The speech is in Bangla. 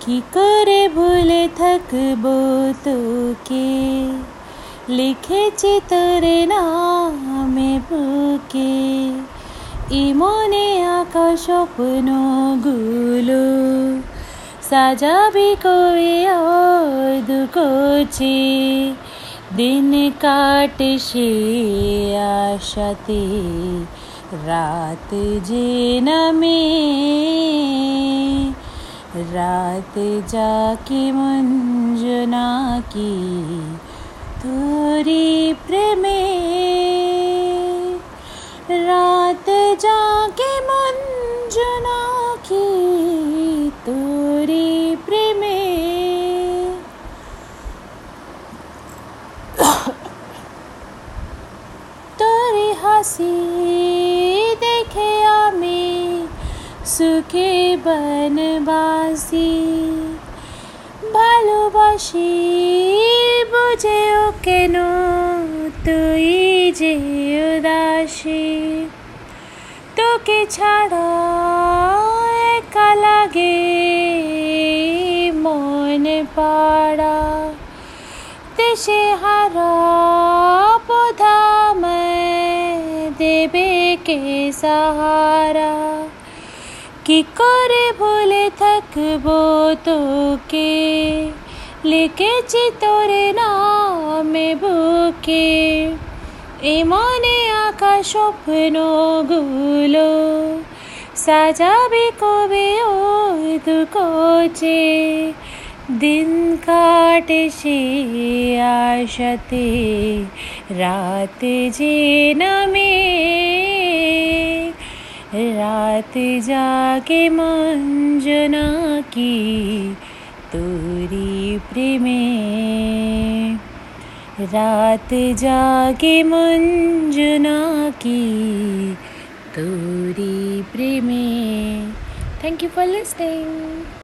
কি করে ভুলে থাকব তোকে লিখেছি তোরে নামে বুকে ইমনে আঁকা স্বপ্নগুলো সাজাবি করে আদু করছি দিন কাটে সে আশাতে রাত যে নামে रात जाके मंजना की तोरी प्रेम रात जाके मंजना की तोरी प्रेम तोरी हसी देखे आमे सुखे बनबा ভালোবাসি, বুঝেও কেন তুই যে উদাসী? তোকে ছাড়া একা লাগে মন পাড়া। দেশে হারা দেবে কে সাহারা? কি করে ভুলে থাকব তোকে? লিখেছি তোরে নামে বুকে। এ এমনে আঁকা স্বপ্নগুলো সাজাবে কবে ও দুকোচে দিন কাটে সে আশাতে, রাত যে নামে रात जाके मंजना की तोरी प्रेमे रात जाके मंजना की तोरी प्रेमे थैंक यू फॉर लिस्टिंग